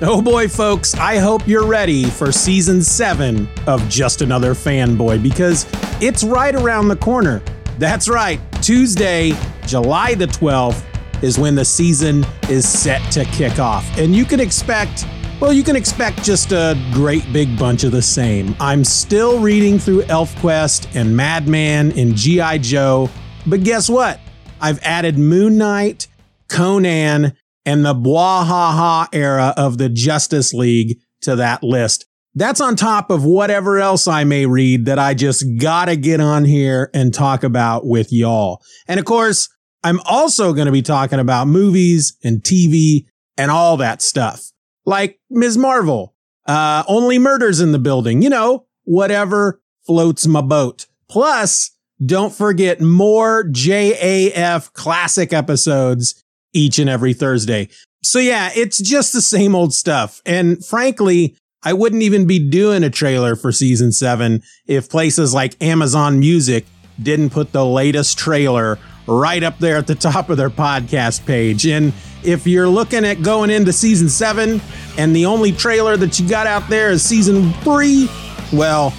Oh boy, folks, I hope you're ready for season seven of Just Another Fanboy because it's right around the corner. That's right, Tuesday, July the 12th is when the season is set to kick off. And you can expect, well, you can expect just a great big bunch of the same. I'm still reading through ElfQuest and Madman and G.I. Joe, but guess what? I've added Moon Knight, Conan, and the Bwahaha era of the Justice League to that list. That's on top of whatever else I may read that I just gotta get on here and talk about with y'all. And of course, I'm also going to be talking about movies and TV and all that stuff. Like Ms. Marvel, uh, only murders in the building, you know, whatever floats my boat. Plus, don't forget more JAF classic episodes each and every Thursday. So yeah, it's just the same old stuff. And frankly, I wouldn't even be doing a trailer for season seven if places like Amazon Music didn't put the latest trailer right up there at the top of their podcast page. And if you're looking at going into season seven and the only trailer that you got out there is season three, well,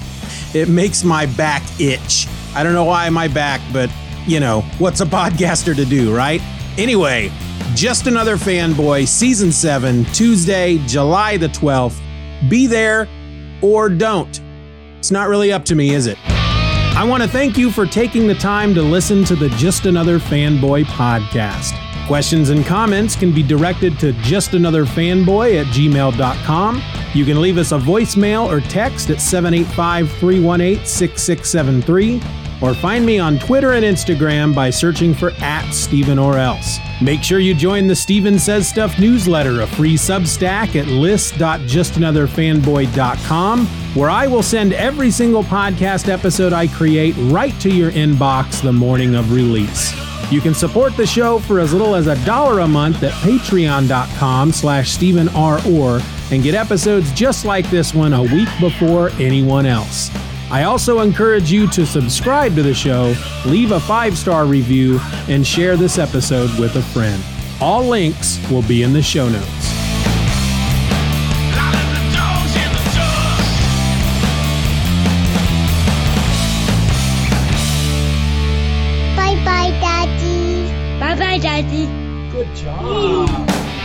it makes my back itch. I don't know why my back, but you know, what's a podcaster to do, right? Anyway, just another fanboy, season seven, Tuesday, July the 12th. Be there or don't. It's not really up to me, is it? I want to thank you for taking the time to listen to the Just Another Fanboy podcast. Questions and comments can be directed to justanotherfanboy at gmail.com. You can leave us a voicemail or text at 785 318 6673 or find me on Twitter and Instagram by searching for at Stephen or else. Make sure you join the Steven Says Stuff newsletter, a free substack at list.justanotherfanboy.com, where I will send every single podcast episode I create right to your inbox the morning of release. You can support the show for as little as a dollar a month at patreon.com slash Stephen R. Orr and get episodes just like this one a week before anyone else. I also encourage you to subscribe to the show, leave a five star review, and share this episode with a friend. All links will be in the show notes. Bye bye, Daddy. Bye bye, Daddy. Good job.